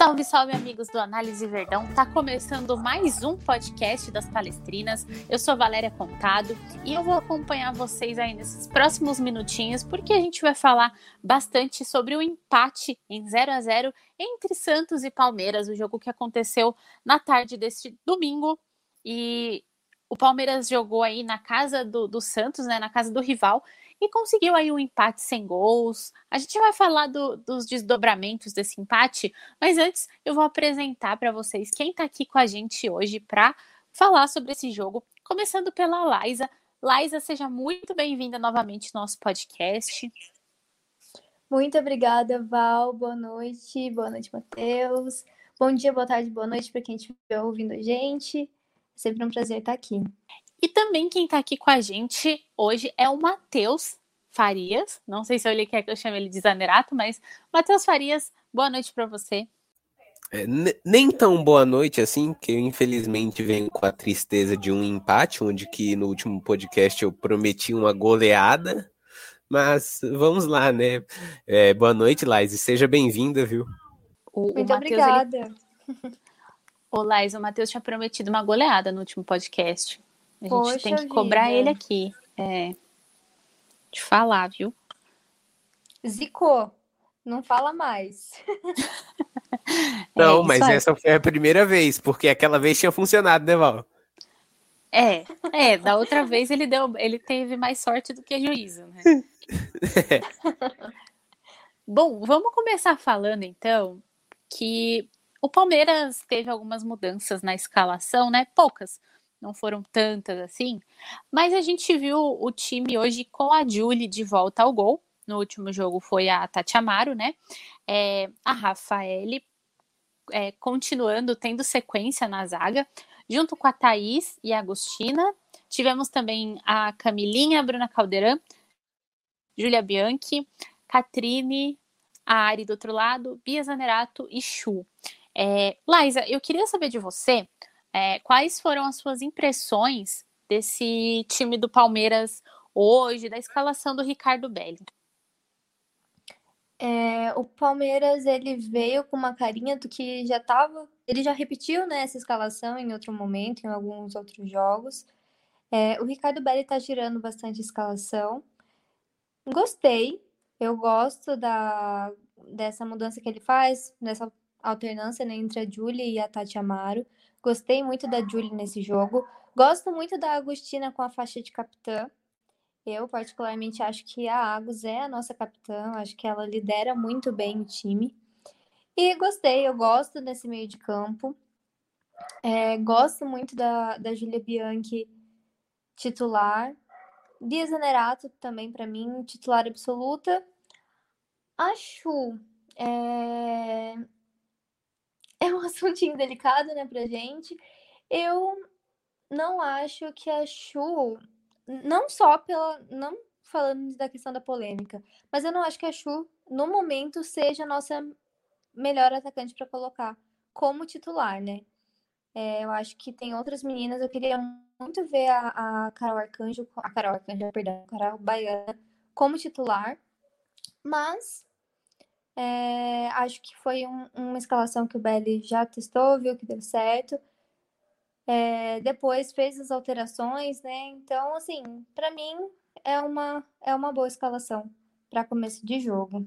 Salve, salve, amigos do Análise Verdão. Tá começando mais um podcast das Palestrinas. Eu sou Valéria Contado e eu vou acompanhar vocês aí nesses próximos minutinhos, porque a gente vai falar bastante sobre o empate em 0 a 0 entre Santos e Palmeiras, o jogo que aconteceu na tarde deste domingo. E o Palmeiras jogou aí na casa do, do Santos, né, na casa do rival, e conseguiu aí um empate sem gols. A gente vai falar do, dos desdobramentos desse empate, mas antes eu vou apresentar para vocês quem está aqui com a gente hoje para falar sobre esse jogo, começando pela Laisa. Laisa, seja muito bem-vinda novamente ao nosso podcast. Muito obrigada, Val. Boa noite. Boa noite, Matheus. Bom dia, boa tarde, boa noite para quem estiver ouvindo a gente. É sempre um prazer estar aqui. E também quem está aqui com a gente hoje é o Matheus Farias. Não sei se ele quer que eu chame ele de Zanerato, mas Matheus Farias, boa noite para você. É, nem tão boa noite assim, que eu infelizmente venho com a tristeza de um empate, onde que no último podcast eu prometi uma goleada, mas vamos lá, né? É, boa noite, Laís, seja bem-vinda, viu? O, Muito o Mateus, obrigada. Ele... Ô, Laís, o Matheus tinha prometido uma goleada no último podcast. A gente Poxa tem que cobrar vida. ele aqui. É. De falar, viu? Zicou. Não fala mais. Não, é, mas aí. essa foi a primeira vez, porque aquela vez tinha funcionado, né, Val? É, é, da outra vez ele deu, ele teve mais sorte do que juízo, né? É. Bom, vamos começar falando então que o Palmeiras teve algumas mudanças na escalação, né? Poucas, não foram tantas assim, mas a gente viu o time hoje com a Julie de volta ao gol. No último jogo foi a Tati Amaro, né? É, a Rafaele é, continuando tendo sequência na zaga, junto com a Thaís e a Agostina. Tivemos também a Camilinha, a Bruna Caldeirão, Júlia Bianchi, Catrine, a Ari do outro lado, Bia Zanerato e Chu. É, Laisa, eu queria saber de você é, quais foram as suas impressões desse time do Palmeiras hoje, da escalação do Ricardo Belli? É, o Palmeiras ele veio com uma carinha do que já estava. Ele já repetiu né, essa escalação em outro momento, em alguns outros jogos. É, o Ricardo Belli está girando bastante escalação. Gostei. Eu gosto da, dessa mudança que ele faz, dessa alternância né, entre a Julie e a Tati Amaro. Gostei muito da Julie nesse jogo. Gosto muito da Agostina com a faixa de capitã. Eu, particularmente, acho que a Agus é a nossa capitã. Acho que ela lidera muito bem o time. E gostei, eu gosto desse meio de campo. É, gosto muito da, da Julia Bianchi titular. Bia Zanerato também, para mim, titular absoluta. Acho. É é um assuntinho delicado, né, pra gente. Eu não acho que a Chu, não só pela. Não falando da questão da polêmica, mas eu não acho que a Chu, no momento, seja a nossa melhor atacante para colocar como titular, né? É, eu acho que tem outras meninas, eu queria muito ver a, a Carol Arcanjo, a Carol Arcanjo, perdão, a Carol Baiana como titular, mas é, acho que foi um, uma escalação que o Belly já testou, viu que deu certo. É, depois fez as alterações, né? Então, assim, para mim é uma, é uma boa escalação para começo de jogo.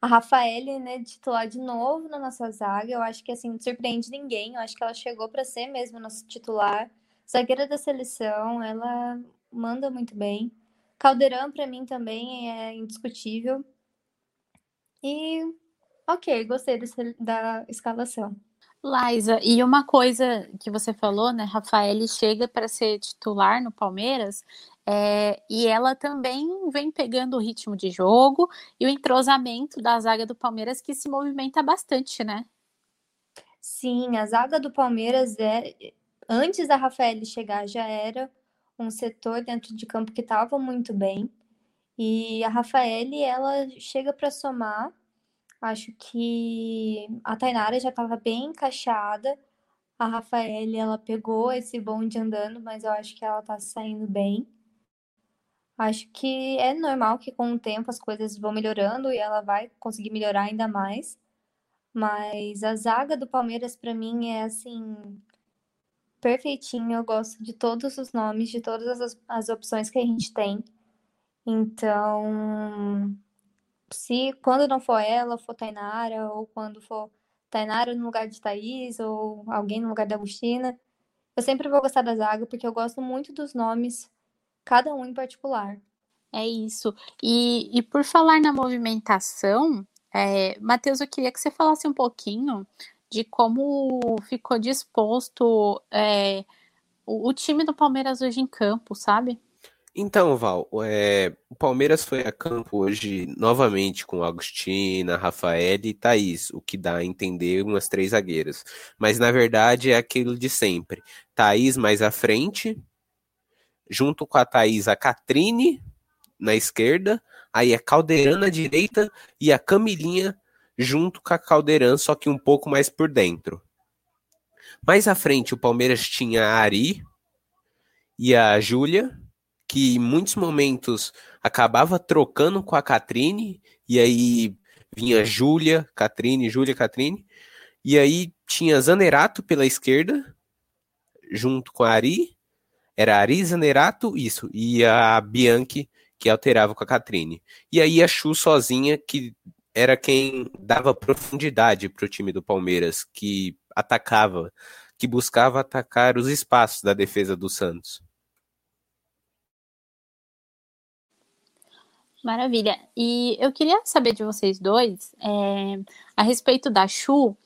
A Rafaele, né, titular de novo na nossa zaga, eu acho que assim, não surpreende ninguém, eu acho que ela chegou para ser mesmo nossa titular. Zagueira da seleção, ela manda muito bem. Caldeirão, para mim, também é indiscutível. E ok, gostei desse, da escalação. Laisa, e uma coisa que você falou, né? Rafael chega para ser titular no Palmeiras é, e ela também vem pegando o ritmo de jogo e o entrosamento da zaga do Palmeiras que se movimenta bastante, né? Sim, a zaga do Palmeiras é antes da Rafael chegar já era um setor dentro de campo que estava muito bem. E a Rafaele, ela chega para somar. Acho que a Tainara já estava bem encaixada. A Rafaele, ela pegou esse bonde andando, mas eu acho que ela está saindo bem. Acho que é normal que com o tempo as coisas vão melhorando e ela vai conseguir melhorar ainda mais. Mas a zaga do Palmeiras, para mim, é assim. Perfeitinho, eu gosto de todos os nomes, de todas as, as opções que a gente tem. Então, se quando não for ela, for Tainara, ou quando for Tainara no lugar de Thaís, ou alguém no lugar da Agostina, eu sempre vou gostar da zaga, porque eu gosto muito dos nomes, cada um em particular. É isso. E, e por falar na movimentação, é, Matheus, eu queria que você falasse um pouquinho de como ficou disposto é, o, o time do Palmeiras hoje em campo, sabe? Então, Val, é, o Palmeiras foi a campo hoje novamente com Agostina, Rafael e Thaís, o que dá a entender umas três zagueiras. Mas na verdade é aquilo de sempre. Thaís mais à frente, junto com a Thaís, a Catrine na esquerda, aí a Caldeirão na direita e a Camilinha junto com a Caldeirão, só que um pouco mais por dentro. Mais à frente o Palmeiras tinha a Ari e a Júlia que em muitos momentos acabava trocando com a Catrine, e aí vinha Júlia, Catrine, Júlia, Catrine, e aí tinha Zanerato pela esquerda, junto com a Ari, era Ari, Zanerato, isso, e a Bianchi, que alterava com a Catrine. E aí a Chu sozinha, que era quem dava profundidade para o time do Palmeiras, que atacava, que buscava atacar os espaços da defesa do Santos. Maravilha. E eu queria saber de vocês dois, é, a respeito da Chu,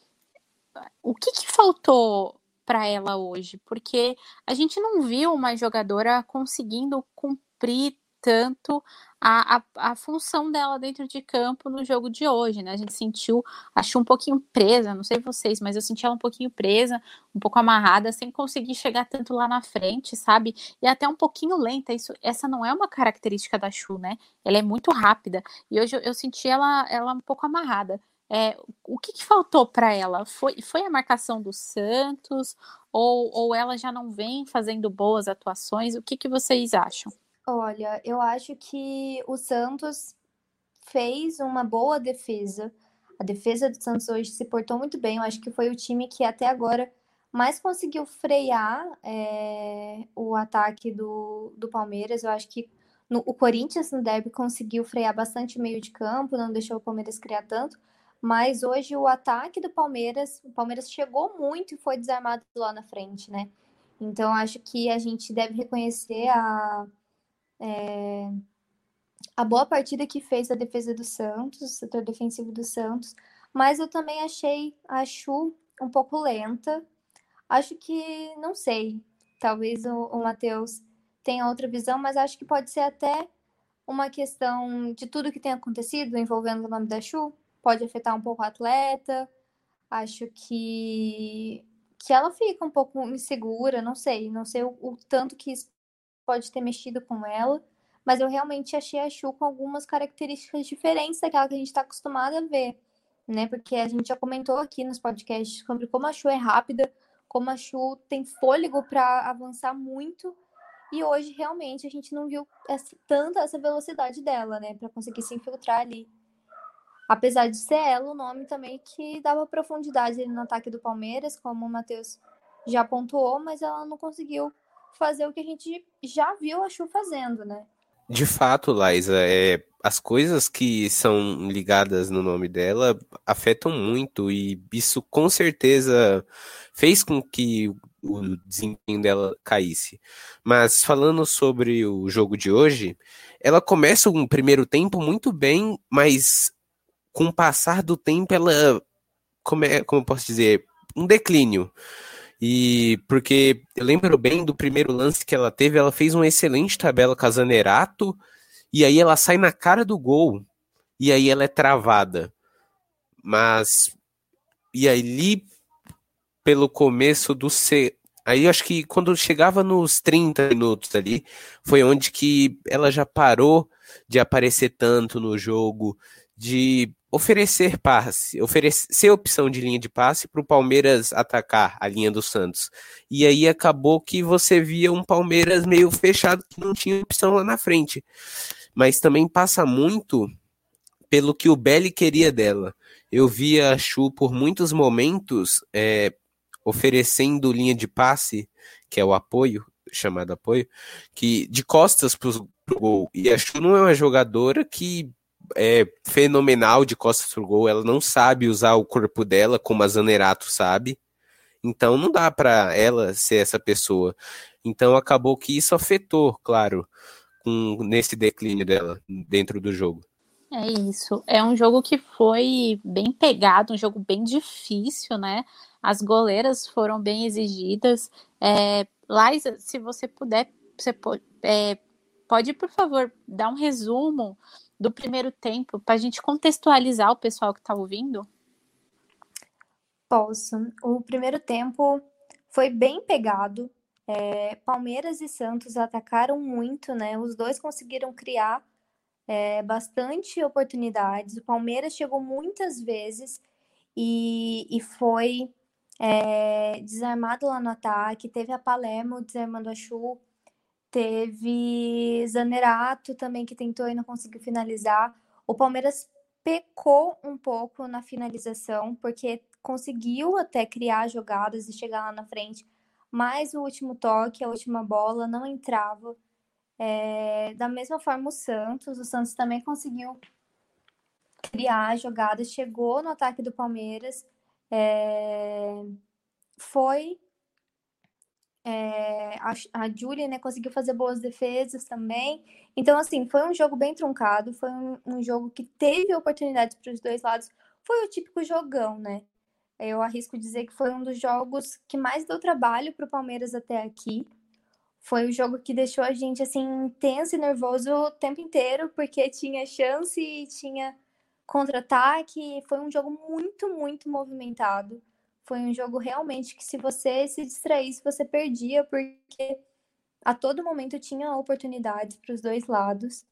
o que, que faltou para ela hoje? Porque a gente não viu uma jogadora conseguindo cumprir tanto a, a, a, função dela dentro de campo no jogo de hoje, né? A gente sentiu, achou um pouquinho presa, não sei vocês, mas eu senti ela um pouquinho presa, um pouco amarrada, sem conseguir chegar tanto lá na frente, sabe? E até um pouquinho lenta. Isso, essa não é uma característica da Chu, né? Ela é muito rápida. E hoje eu, eu senti ela, ela um pouco amarrada. É, o que, que faltou para ela? Foi, foi a marcação do Santos? Ou, ou ela já não vem fazendo boas atuações? O que, que vocês acham? Olha, eu acho que o Santos fez uma boa defesa. A defesa do Santos hoje se portou muito bem. Eu acho que foi o time que até agora mais conseguiu frear é, o ataque do, do Palmeiras. Eu acho que no, o Corinthians no derby conseguiu frear bastante meio de campo, não deixou o Palmeiras criar tanto. Mas hoje o ataque do Palmeiras, o Palmeiras chegou muito e foi desarmado lá na frente, né? Então acho que a gente deve reconhecer a é, a boa partida que fez a defesa do Santos, o setor defensivo do Santos, mas eu também achei a Chu um pouco lenta. Acho que, não sei, talvez o, o Matheus tenha outra visão, mas acho que pode ser até uma questão de tudo que tem acontecido envolvendo o nome da Chu, pode afetar um pouco o atleta. Acho que que ela fica um pouco insegura, não sei, não sei o, o tanto que isso pode ter mexido com ela, mas eu realmente achei a Chu com algumas características diferentes daquela que a gente está acostumado a ver, né? Porque a gente já comentou aqui nos podcasts sobre como a Chu é rápida, como a Chu tem fôlego para avançar muito, e hoje realmente a gente não viu essa, tanta essa velocidade dela, né? Para conseguir se infiltrar ali. Apesar de ser ela o nome também que dava profundidade no ataque do Palmeiras, como o Matheus já pontuou, mas ela não conseguiu fazer o que a gente já viu a Chu fazendo, né? De fato, Liza, é, as coisas que são ligadas no nome dela afetam muito e isso com certeza fez com que o desempenho dela caísse. Mas falando sobre o jogo de hoje, ela começa um primeiro tempo muito bem, mas com o passar do tempo ela como, como eu posso dizer, um declínio. E porque eu lembro bem do primeiro lance que ela teve, ela fez uma excelente tabela com a Zanerato, e aí ela sai na cara do gol, e aí ela é travada. Mas. E ali, pelo começo do. C... Aí acho que quando chegava nos 30 minutos ali, foi onde que ela já parou de aparecer tanto no jogo, de oferecer passe, oferecer opção de linha de passe para o Palmeiras atacar a linha do Santos. E aí acabou que você via um Palmeiras meio fechado que não tinha opção lá na frente. Mas também passa muito pelo que o Belly queria dela. Eu vi a Chu por muitos momentos é, oferecendo linha de passe, que é o apoio, chamado apoio, que de costas para o gol. E a Chu não é uma jogadora que é fenomenal de costas pro gol, ela não sabe usar o corpo dela como a Zanerato sabe. Então não dá para ela ser essa pessoa. Então acabou que isso afetou, claro, com, nesse declínio dela dentro do jogo. É isso. É um jogo que foi bem pegado, um jogo bem difícil, né? As goleiras foram bem exigidas. É, se você puder, você pode, é, pode, por favor, dar um resumo do primeiro tempo para a gente contextualizar o pessoal que está ouvindo? Posso. O primeiro tempo foi bem pegado. É, Palmeiras e Santos atacaram muito, né? Os dois conseguiram criar é, bastante oportunidades. O Palmeiras chegou muitas vezes e, e foi é, desarmado lá no ataque. Teve a Palermo desarmando a Chu. Teve Zanerato também que tentou e não conseguiu finalizar. O Palmeiras pecou um pouco na finalização, porque conseguiu até criar jogadas e chegar lá na frente, mas o último toque, a última bola não entrava. É, da mesma forma, o Santos, o Santos também conseguiu criar jogadas, chegou no ataque do Palmeiras, é, foi. É, a, a Julia né, conseguiu fazer boas defesas também. Então, assim, foi um jogo bem truncado, foi um, um jogo que teve oportunidades para os dois lados. Foi o típico jogão, né? Eu arrisco dizer que foi um dos jogos que mais deu trabalho para o Palmeiras até aqui. Foi o jogo que deixou a gente assim tenso e nervoso o tempo inteiro, porque tinha chance tinha contra-ataque. Foi um jogo muito, muito movimentado. Foi um jogo realmente que se você se distraísse, você perdia, porque a todo momento tinha oportunidades para os dois lados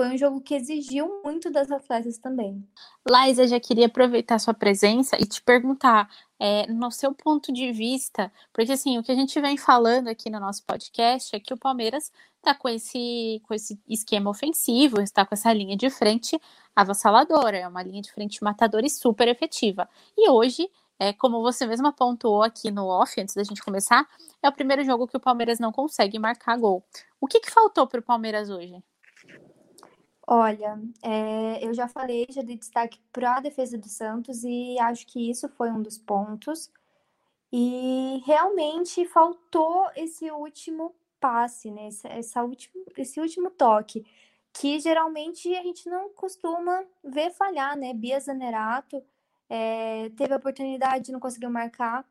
foi um jogo que exigiu muito das atletas também. Laísa, já queria aproveitar sua presença e te perguntar, é, no seu ponto de vista, porque assim, o que a gente vem falando aqui no nosso podcast é que o Palmeiras está com esse, com esse esquema ofensivo, está com essa linha de frente avassaladora, é uma linha de frente matadora e super efetiva. E hoje, é, como você mesma pontuou aqui no off, antes da gente começar, é o primeiro jogo que o Palmeiras não consegue marcar gol. O que, que faltou para o Palmeiras hoje? Olha, é, eu já falei, já dei destaque para a defesa do Santos e acho que isso foi um dos pontos. E realmente faltou esse último passe, né? Esse, essa último, esse último toque, que geralmente a gente não costuma ver falhar, né? Bia Zanerato é, teve a oportunidade, não conseguiu marcar,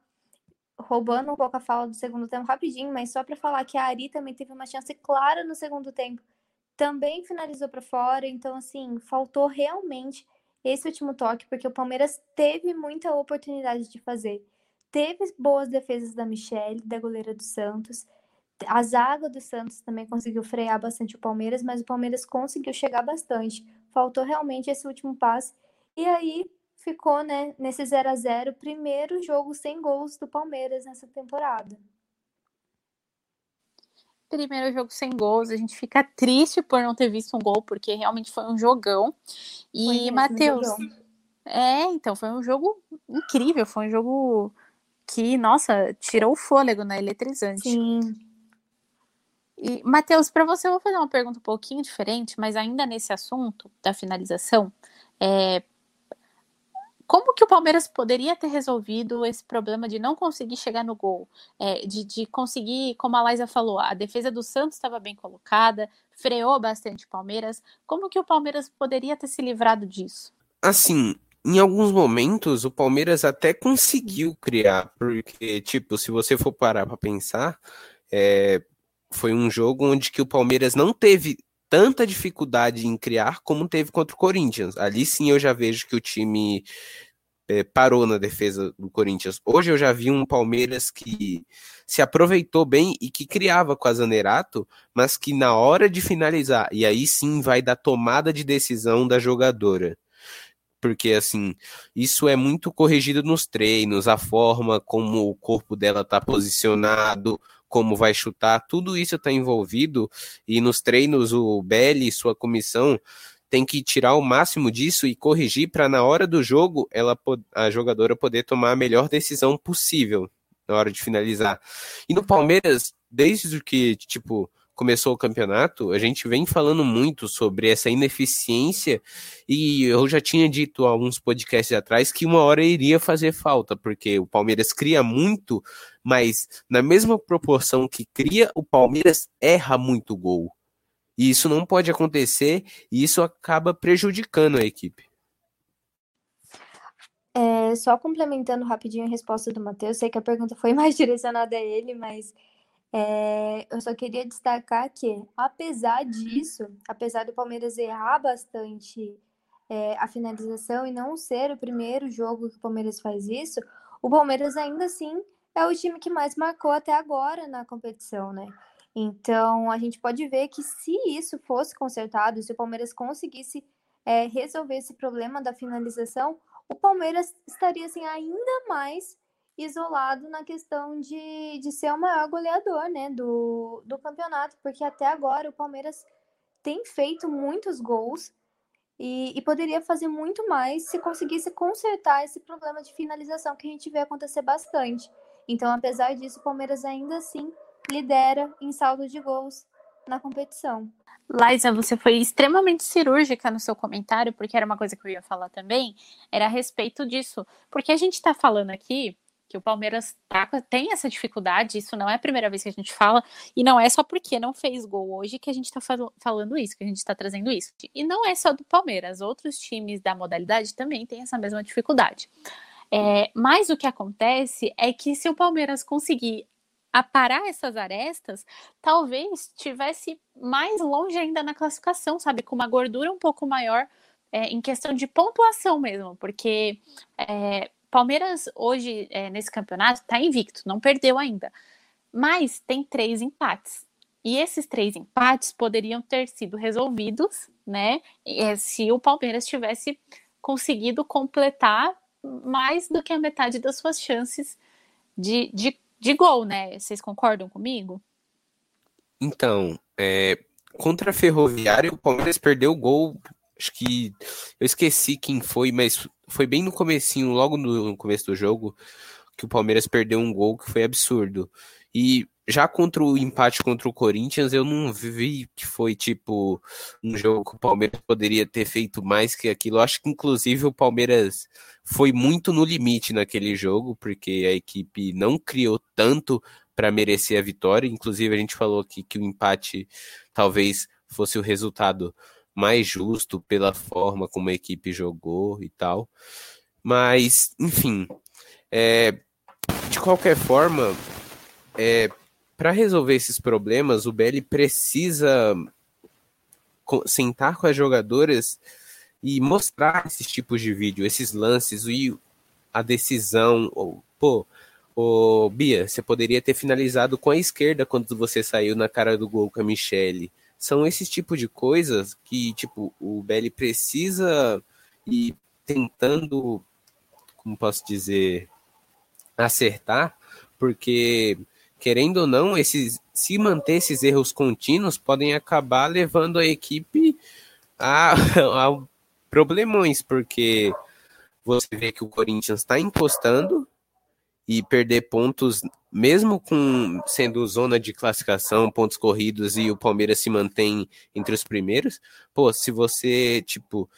roubando um pouco a fala do segundo tempo rapidinho, mas só para falar que a Ari também teve uma chance clara no segundo tempo também finalizou para fora, então assim, faltou realmente esse último toque, porque o Palmeiras teve muita oportunidade de fazer. Teve boas defesas da Michelle, da goleira do Santos. A zaga do Santos também conseguiu frear bastante o Palmeiras, mas o Palmeiras conseguiu chegar bastante. Faltou realmente esse último passe. E aí ficou, né, nesse 0 a 0 primeiro jogo sem gols do Palmeiras nessa temporada primeiro jogo sem gols. A gente fica triste por não ter visto um gol, porque realmente foi um jogão. E, Matheus. É, então, foi um jogo incrível. Foi um jogo que, nossa, tirou o fôlego, né? Eletrizante. Sim. E, Matheus, para você eu vou fazer uma pergunta um pouquinho diferente, mas ainda nesse assunto da finalização. É, como que o Palmeiras poderia ter resolvido esse problema de não conseguir chegar no gol? É, de, de, conseguir, como a Laisa falou, a defesa do Santos estava bem colocada, freou bastante o Palmeiras. Como que o Palmeiras poderia ter se livrado disso? Assim, em alguns momentos o Palmeiras até conseguiu criar, porque, tipo, se você for parar para pensar, é, foi um jogo onde que o Palmeiras não teve tanta dificuldade em criar como teve contra o Corinthians. Ali sim eu já vejo que o time é, parou na defesa do Corinthians. Hoje eu já vi um Palmeiras que se aproveitou bem e que criava com a Zanerato, mas que na hora de finalizar, e aí sim vai da tomada de decisão da jogadora. Porque, assim, isso é muito corrigido nos treinos, a forma como o corpo dela tá posicionado, como vai chutar, tudo isso está envolvido e nos treinos o Belli e sua comissão tem que tirar o máximo disso e corrigir para na hora do jogo ela a jogadora poder tomar a melhor decisão possível na hora de finalizar. E no Palmeiras, desde que tipo começou o campeonato, a gente vem falando muito sobre essa ineficiência e eu já tinha dito alguns podcasts atrás que uma hora iria fazer falta, porque o Palmeiras cria muito, mas na mesma proporção que cria, o Palmeiras erra muito gol. E isso não pode acontecer e isso acaba prejudicando a equipe. É, só complementando rapidinho a resposta do Matheus, sei que a pergunta foi mais direcionada a ele, mas é, eu só queria destacar que, apesar disso, apesar do Palmeiras errar bastante é, a finalização e não ser o primeiro jogo que o Palmeiras faz isso, o Palmeiras ainda assim é o time que mais marcou até agora na competição, né? Então a gente pode ver que se isso fosse consertado, se o Palmeiras conseguisse é, resolver esse problema da finalização, o Palmeiras estaria assim ainda mais isolado na questão de, de ser o maior goleador né, do, do campeonato, porque até agora o Palmeiras tem feito muitos gols e, e, poderia fazer muito mais se conseguisse consertar esse problema de finalização que a gente vê acontecer bastante. Então, apesar disso, o Palmeiras ainda assim lidera em saldo de gols na competição. Liza, você foi extremamente cirúrgica no seu comentário, porque era uma coisa que eu ia falar também, era a respeito disso. Porque a gente está falando aqui que o Palmeiras tá, tem essa dificuldade, isso não é a primeira vez que a gente fala, e não é só porque não fez gol hoje que a gente está fal falando isso, que a gente está trazendo isso. E não é só do Palmeiras, outros times da modalidade também têm essa mesma dificuldade. É, mas o que acontece é que se o Palmeiras conseguir aparar essas arestas, talvez tivesse mais longe ainda na classificação, sabe? Com uma gordura um pouco maior é, em questão de pontuação mesmo, porque é, Palmeiras hoje, é, nesse campeonato, está invicto, não perdeu ainda. Mas tem três empates. E esses três empates poderiam ter sido resolvidos, né? É, se o Palmeiras tivesse conseguido completar mais do que a metade das suas chances de, de, de gol, né? Vocês concordam comigo? Então, é, contra a Ferroviária, o Palmeiras perdeu o gol acho que eu esqueci quem foi, mas foi bem no comecinho, logo no começo do jogo, que o Palmeiras perdeu um gol que foi absurdo. E já contra o empate contra o Corinthians, eu não vi que foi tipo um jogo que o Palmeiras poderia ter feito mais que aquilo. Eu acho que inclusive o Palmeiras foi muito no limite naquele jogo, porque a equipe não criou tanto para merecer a vitória. Inclusive a gente falou aqui que o empate talvez fosse o resultado mais justo pela forma como a equipe jogou e tal. Mas, enfim, é, de qualquer forma, é, para resolver esses problemas, o BL precisa sentar com as jogadoras e mostrar esses tipos de vídeo, esses lances e a decisão. Ou, pô, ô, Bia, você poderia ter finalizado com a esquerda quando você saiu na cara do gol com a Michele são esses tipos de coisas que, tipo, o BL precisa ir tentando, como posso dizer, acertar, porque, querendo ou não, esses, se manter esses erros contínuos podem acabar levando a equipe a, a problemões, porque você vê que o Corinthians está encostando e perder pontos, mesmo com sendo zona de classificação, pontos corridos e o Palmeiras se mantém entre os primeiros, pô, se você, tipo,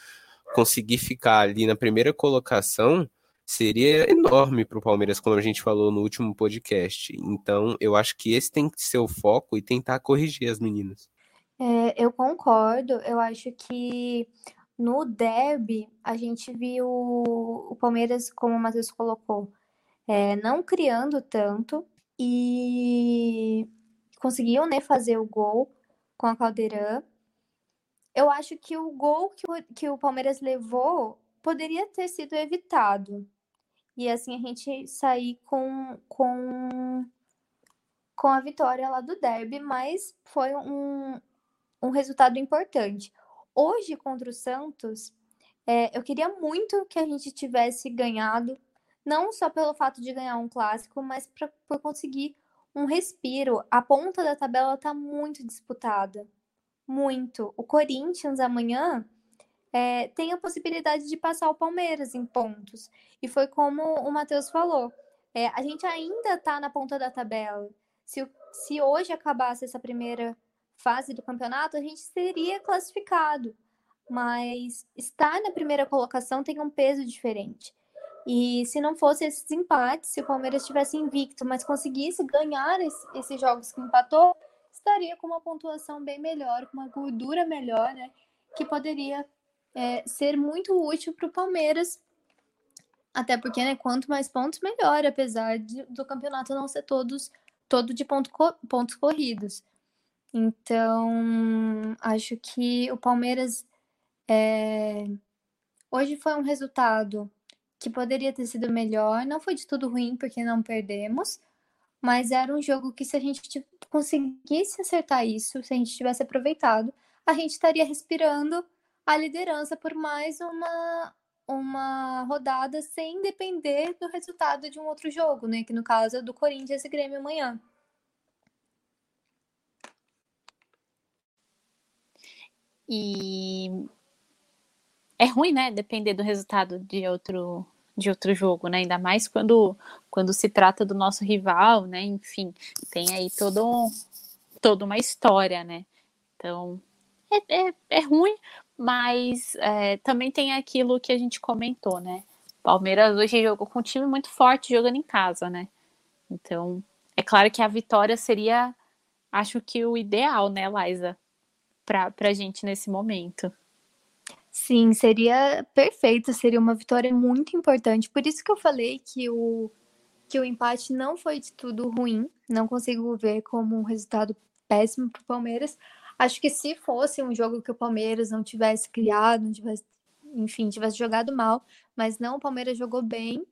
conseguir ficar ali na primeira colocação, seria enorme para o Palmeiras, como a gente falou no último podcast. Então, eu acho que esse tem que ser o foco e tentar corrigir as meninas. É, eu concordo. Eu acho que no derby a gente viu o Palmeiras, como o Matheus colocou, é, não criando tanto e conseguiam né, fazer o gol com a Caldeirão. Eu acho que o gol que o, que o Palmeiras levou poderia ter sido evitado. E assim a gente sair com, com, com a vitória lá do derby, mas foi um, um resultado importante. Hoje, contra o Santos, é, eu queria muito que a gente tivesse ganhado não só pelo fato de ganhar um clássico, mas pra, por conseguir um respiro. A ponta da tabela está muito disputada. Muito. O Corinthians amanhã é, tem a possibilidade de passar o Palmeiras em pontos. E foi como o Matheus falou: é, a gente ainda está na ponta da tabela. Se, se hoje acabasse essa primeira fase do campeonato, a gente seria classificado. Mas estar na primeira colocação tem um peso diferente. E se não fosse esses empates, se o Palmeiras estivesse invicto, mas conseguisse ganhar esse, esses jogos que empatou, estaria com uma pontuação bem melhor, com uma gordura melhor, né? Que poderia é, ser muito útil para o Palmeiras. Até porque, né, quanto mais pontos, melhor, apesar de, do campeonato não ser todos todo de ponto, pontos corridos. Então, acho que o Palmeiras é... hoje foi um resultado que poderia ter sido melhor. Não foi de tudo ruim, porque não perdemos, mas era um jogo que, se a gente conseguisse acertar isso, se a gente tivesse aproveitado, a gente estaria respirando a liderança por mais uma, uma rodada sem depender do resultado de um outro jogo, né? Que no caso é do Corinthians e Grêmio amanhã. E é ruim, né, depender do resultado de outro de outro jogo, né? Ainda mais quando quando se trata do nosso rival, né? Enfim, tem aí todo toda uma história, né? Então é, é, é ruim, mas é, também tem aquilo que a gente comentou, né? Palmeiras hoje jogou com um time muito forte jogando em casa, né? Então, é claro que a vitória seria, acho que o ideal, né, Liza, para a gente nesse momento. Sim, seria perfeito, seria uma vitória muito importante. Por isso que eu falei que o, que o empate não foi de tudo ruim, não consigo ver como um resultado péssimo para o Palmeiras. Acho que se fosse um jogo que o Palmeiras não tivesse criado, não tivesse, enfim, tivesse jogado mal, mas não, o Palmeiras jogou bem,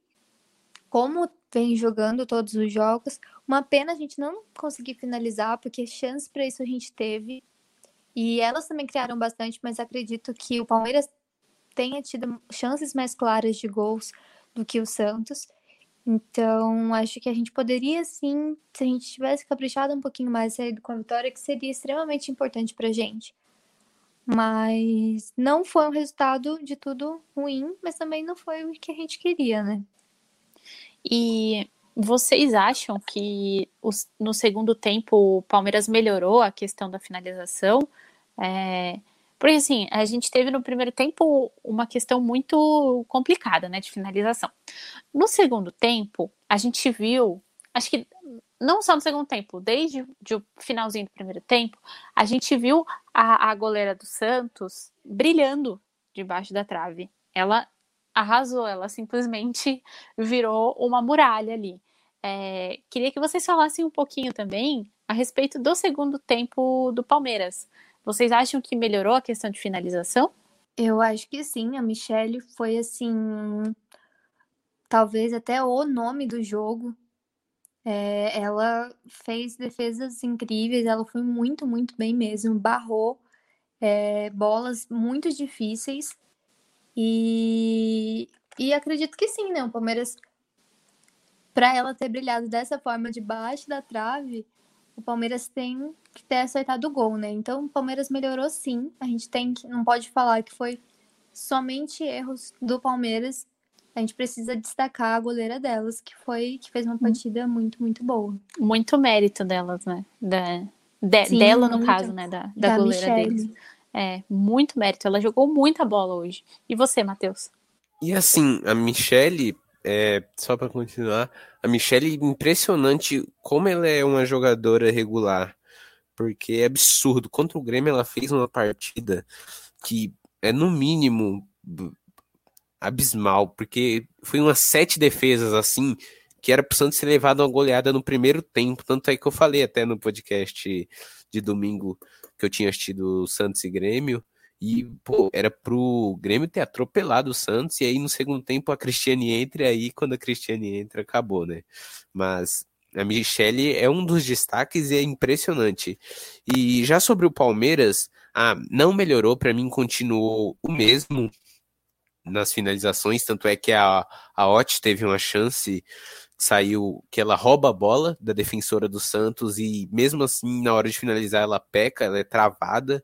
como vem jogando todos os jogos. Uma pena a gente não conseguir finalizar, porque chance para isso a gente teve. E elas também criaram bastante, mas acredito que o Palmeiras tenha tido chances mais claras de gols do que o Santos. Então, acho que a gente poderia sim, se a gente tivesse caprichado um pouquinho mais saído com a vitória, que seria extremamente importante pra gente. Mas não foi um resultado de tudo ruim, mas também não foi o que a gente queria, né? E vocês acham que os, no segundo tempo o Palmeiras melhorou a questão da finalização? É, porque assim, a gente teve no primeiro tempo uma questão muito complicada, né, de finalização. No segundo tempo, a gente viu, acho que não só no segundo tempo, desde o finalzinho do primeiro tempo, a gente viu a, a goleira do Santos brilhando debaixo da trave. Ela arrasou, ela simplesmente virou uma muralha ali. É, queria que vocês falassem um pouquinho também a respeito do segundo tempo do Palmeiras. Vocês acham que melhorou a questão de finalização? Eu acho que sim. A Michelle foi assim, talvez até o nome do jogo. É, ela fez defesas incríveis, ela foi muito, muito bem mesmo. Barrou é, bolas muito difíceis. E, e acredito que sim, né? O Palmeiras, para ela ter brilhado dessa forma debaixo da trave, o Palmeiras tem que ter acertado o gol, né? Então o Palmeiras melhorou sim. A gente tem que não pode falar que foi somente erros do Palmeiras. A gente precisa destacar a goleira delas, que foi que fez uma hum. partida muito, muito boa. Muito mérito delas, né? Da, de, sim, dela, no muito. caso, né? Da, da, da goleira Michele. deles. É, muito mérito. Ela jogou muita bola hoje. E você, Matheus? E assim, a Michele, é, só para continuar, a Michelle, impressionante como ela é uma jogadora regular. Porque é absurdo. Contra o Grêmio, ela fez uma partida que é, no mínimo, abismal. Porque foi umas sete defesas assim, que era pro Santos ser levado uma goleada no primeiro tempo. Tanto é que eu falei até no podcast de domingo que eu tinha assistido Santos e Grêmio. E, pô, era pro Grêmio ter atropelado o Santos, e aí no segundo tempo a Cristiane entra, e aí quando a Cristiane entra, acabou, né? Mas a Michelle é um dos destaques e é impressionante. E já sobre o Palmeiras, ah, não melhorou, para mim continuou o mesmo nas finalizações, tanto é que a, a Ot teve uma chance, saiu que ela rouba a bola da defensora do Santos e mesmo assim na hora de finalizar ela peca, ela é travada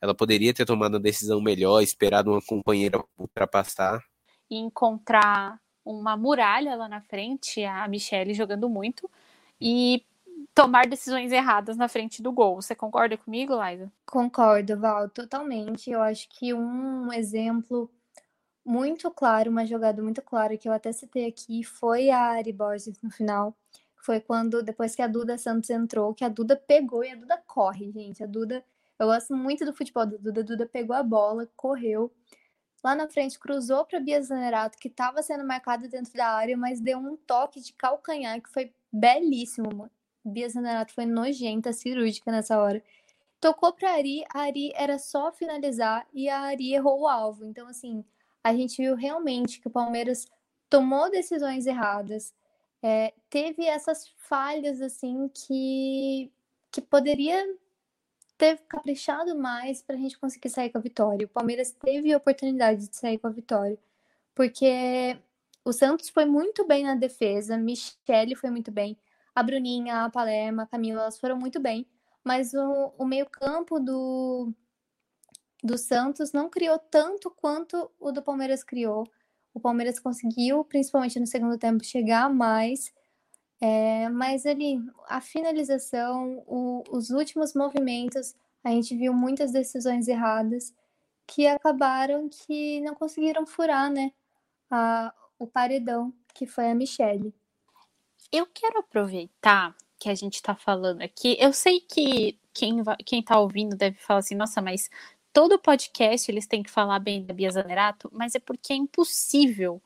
ela poderia ter tomado uma decisão melhor, esperado uma companheira ultrapassar. E encontrar uma muralha lá na frente, a Michelle jogando muito, e tomar decisões erradas na frente do gol. Você concorda comigo, Laisa? Concordo, Val, totalmente. Eu acho que um exemplo muito claro, uma jogada muito clara que eu até citei aqui foi a Ari Borges no final. Foi quando, depois que a Duda Santos entrou, que a Duda pegou e a Duda corre, gente. A Duda, eu gosto muito do futebol da Duda. A Duda pegou a bola, correu. Lá na frente, cruzou para Bia Zanerato, que estava sendo marcada dentro da área, mas deu um toque de calcanhar que foi belíssimo. Bia Zanerato foi nojenta, cirúrgica nessa hora. Tocou para Ari, a Ari era só finalizar e a Ari errou o alvo. Então, assim, a gente viu realmente que o Palmeiras tomou decisões erradas, é, teve essas falhas assim que, que poderia ter caprichado mais para a gente conseguir sair com a vitória. O Palmeiras teve a oportunidade de sair com a vitória, porque o Santos foi muito bem na defesa, Michele foi muito bem, a Bruninha, a Palerma, a Camila, elas foram muito bem, mas o, o meio-campo do, do Santos não criou tanto quanto o do Palmeiras criou. O Palmeiras conseguiu, principalmente no segundo tempo, chegar mais. É, mas ali, a finalização, o, os últimos movimentos, a gente viu muitas decisões erradas que acabaram que não conseguiram furar, né? A, o paredão, que foi a Michelle. Eu quero aproveitar que a gente está falando aqui. Eu sei que quem, quem tá ouvindo deve falar assim, nossa, mas todo podcast eles têm que falar bem da Bia Zanerato, mas é porque é impossível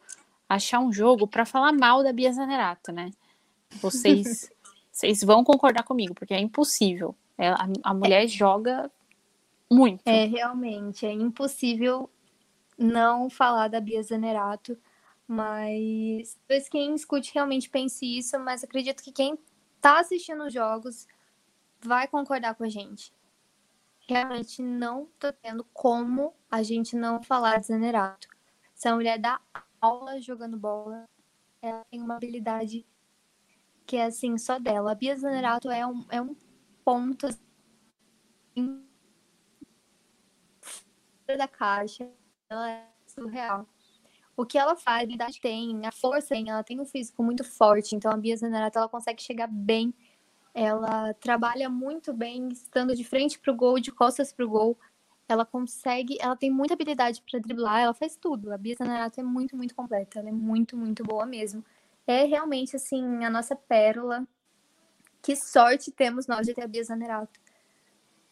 achar um jogo para falar mal da Bia Zanerato, né? Vocês, vocês vão concordar comigo, porque é impossível. É, a, a mulher é. joga muito. É, realmente, é impossível não falar da Bia Zanerato, mas talvez quem escute realmente pense isso, mas acredito que quem tá assistindo os jogos vai concordar com a gente realmente não tô tendo como a gente não falar de Zanerato. Essa mulher dá aula jogando bola, ela tem uma habilidade que é assim, só dela. A Bia Zanerato é um, é um ponto assim, da caixa, ela é surreal. O que ela faz, a tem, a força tem, ela tem um físico muito forte, então a Bia Zanerato ela consegue chegar bem ela trabalha muito bem estando de frente para o gol, de costas para o gol. Ela consegue, ela tem muita habilidade para driblar, ela faz tudo. A Bia Zanerato é muito, muito completa, ela é muito, muito boa mesmo. É realmente assim a nossa pérola. Que sorte temos nós de ter a Bia Zanerato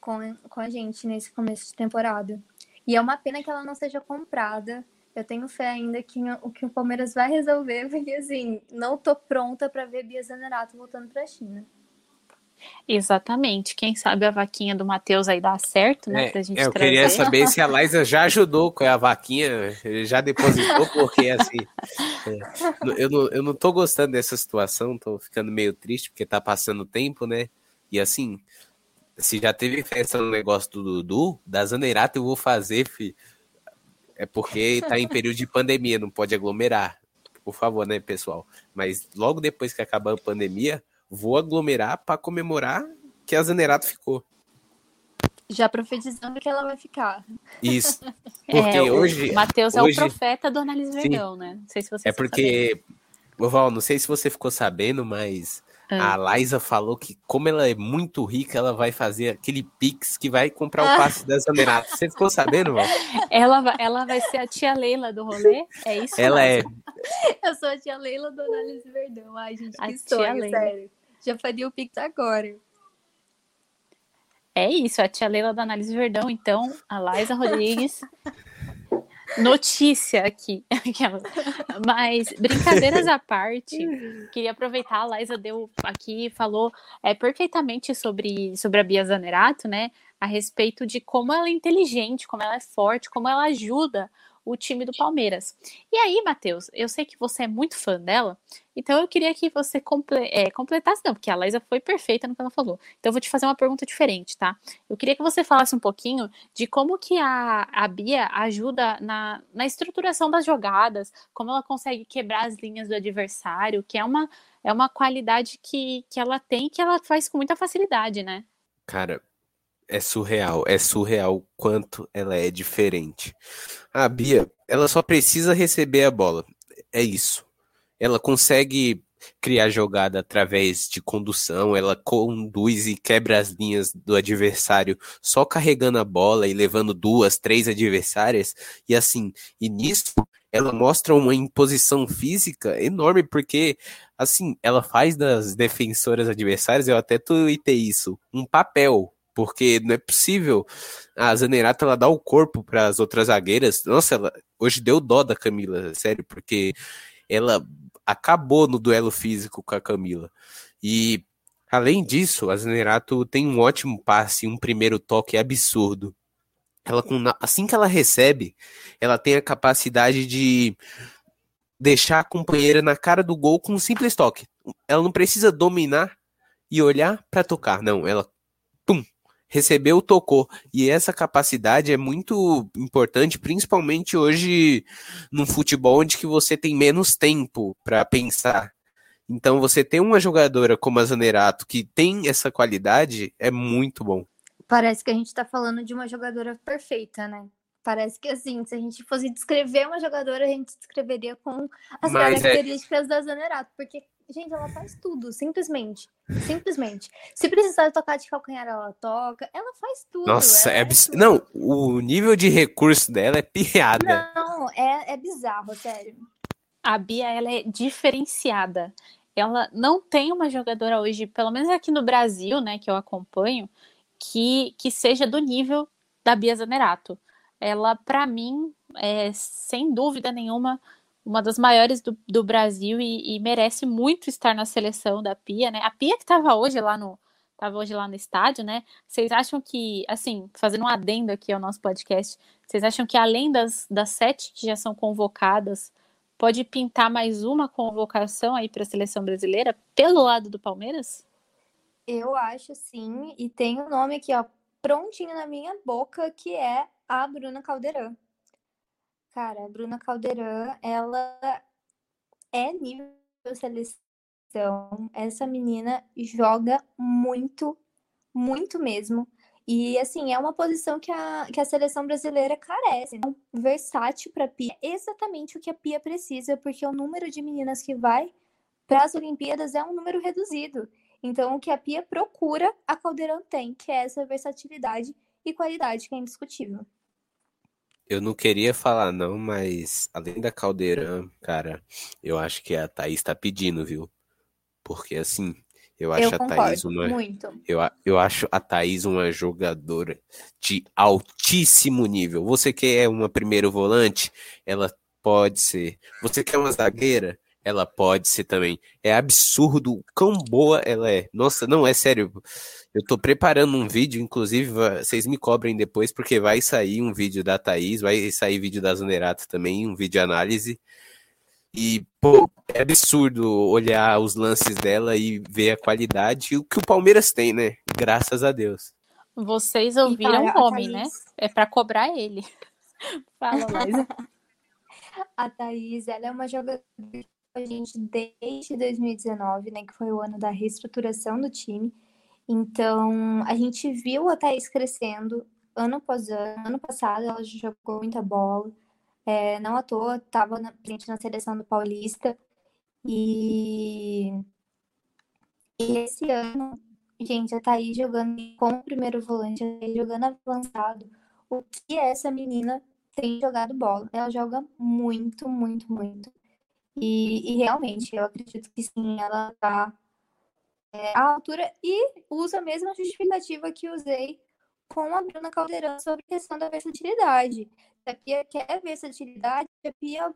com, com a gente nesse começo de temporada. E é uma pena que ela não seja comprada. Eu tenho fé ainda que o que o Palmeiras vai resolver, porque assim, não tô pronta para ver Bia Zanerato voltando para a China. Exatamente. Quem sabe a vaquinha do Matheus aí dá certo, né? É, pra gente eu trazer. queria saber se a Liza já ajudou com a vaquinha, já depositou, porque assim. É, eu, não, eu não tô gostando dessa situação, tô ficando meio triste, porque tá passando tempo, né? E assim, se já teve festa no negócio do Dudu, da Zaneirata eu vou fazer, fi, é porque tá em período de pandemia, não pode aglomerar. Por favor, né, pessoal? Mas logo depois que acabar a pandemia, vou aglomerar para comemorar que a Zanerato ficou. Já profetizando que ela vai ficar. Isso. Porque é, hoje. Matheus é o profeta do Análise Verdão, né? Não sei se você É porque. Val, não sei se você ficou sabendo, mas ah. a Liza falou que, como ela é muito rica, ela vai fazer aquele Pix que vai comprar o ah. passe da Zanerato. Você ficou sabendo, Val? Ela, vai, ela vai ser a tia Leila do rolê? É isso? Ela é. Eu sou a tia Leila do Análise Verdão. Ai, gente, a que sonho, sério já faria o Pix agora. É isso, a tia Leila da Análise Verdão, então, a Laisa Rodrigues. Notícia aqui. Mas, brincadeiras à parte, queria aproveitar, a Laisa deu aqui falou é, perfeitamente sobre, sobre a Bia Zanerato, né? A respeito de como ela é inteligente, como ela é forte, como ela ajuda o time do Palmeiras. E aí, Matheus, eu sei que você é muito fã dela, então eu queria que você comple é, completasse, não, porque a Laísa foi perfeita no que ela falou. Então eu vou te fazer uma pergunta diferente, tá? Eu queria que você falasse um pouquinho de como que a, a Bia ajuda na, na estruturação das jogadas, como ela consegue quebrar as linhas do adversário, que é uma, é uma qualidade que, que ela tem que ela faz com muita facilidade, né? Cara, é surreal, é surreal quanto ela é diferente. A Bia, ela só precisa receber a bola. É isso. Ela consegue criar jogada através de condução, ela conduz e quebra as linhas do adversário só carregando a bola e levando duas, três adversárias, e assim, e nisso ela mostra uma imposição física enorme, porque assim, ela faz das defensoras adversárias, eu até tuitei isso, um papel, porque não é possível. A Zanerato ela dá o corpo para as outras zagueiras. Nossa, ela hoje deu dó da Camila, sério, porque ela acabou no duelo físico com a Camila. E além disso, a Zanerato tem um ótimo passe, um primeiro toque absurdo. Ela assim que ela recebe, ela tem a capacidade de deixar a companheira na cara do gol com um simples toque. Ela não precisa dominar e olhar para tocar, não, ela recebeu, tocou. E essa capacidade é muito importante, principalmente hoje no futebol onde que você tem menos tempo para pensar. Então você ter uma jogadora como a Zanerato que tem essa qualidade é muito bom. Parece que a gente está falando de uma jogadora perfeita, né? Parece que assim, se a gente fosse descrever uma jogadora, a gente descreveria com as Mas é características é... da Zanerato, porque Gente, ela faz tudo, simplesmente. Simplesmente. Se precisar tocar de calcanhar, ela toca. Ela faz tudo. Nossa, é, abs... tudo. Não, o nível de recurso dela é piada. Não, é, é bizarro, sério. A Bia, ela é diferenciada. Ela não tem uma jogadora hoje, pelo menos aqui no Brasil, né, que eu acompanho, que, que seja do nível da Bia Zanerato. Ela, para mim, é sem dúvida nenhuma uma das maiores do, do Brasil e, e, merece muito estar na seleção da Pia, né? A Pia que estava hoje lá no estava hoje lá no estádio, né? Vocês acham que, assim, fazendo um adendo aqui ao nosso podcast, vocês acham que além das, das sete que já são convocadas, pode pintar mais uma convocação aí para a seleção brasileira pelo lado do Palmeiras? Eu acho sim, e tem um nome aqui, ó, prontinho na minha boca, que é a Bruna Caldeirão. Cara, a Bruna Caldeirão, ela é nível seleção. Essa menina joga muito, muito mesmo. E assim, é uma posição que a, que a seleção brasileira carece. Né? Versátil para a Pia, é exatamente o que a Pia precisa, porque o número de meninas que vai para as Olimpíadas é um número reduzido. Então, o que a Pia procura, a Caldeirão tem, que é essa versatilidade e qualidade que é indiscutível. Eu não queria falar, não, mas além da Caldeirão, cara, eu acho que a Thaís tá pedindo, viu? Porque assim, eu acho eu a Thaís uma. Muito. Eu, eu acho a Thaís uma jogadora de altíssimo nível. Você quer uma primeiro volante? Ela pode ser. Você quer uma zagueira? Ela pode ser também. É absurdo o quão boa ela é. Nossa, não, é sério. Eu tô preparando um vídeo, inclusive, vocês me cobrem depois, porque vai sair um vídeo da Thaís, vai sair vídeo da Zonerato também, um vídeo análise. E, pô, é absurdo olhar os lances dela e ver a qualidade e o que o Palmeiras tem, né? Graças a Deus. Vocês ouviram o homem, né? É para cobrar ele. Fala, Laisa. a Thaís, ela é uma jogadora a gente desde 2019, né, que foi o ano da reestruturação do time. Então, a gente viu a Thaís crescendo ano após ano. Ano passado, ela jogou muita bola. É, não à toa, estava presente na seleção do Paulista. E, e esse ano, gente, a Thaís jogando como primeiro volante, jogando avançado. O que essa menina tem jogado bola? Ela joga muito, muito, muito. E, e realmente, eu acredito que sim, ela está é, à altura e usa a mesma justificativa que usei com a Bruna Caldeirão sobre a questão da versatilidade. Se a Pia quer versatilidade, a Pia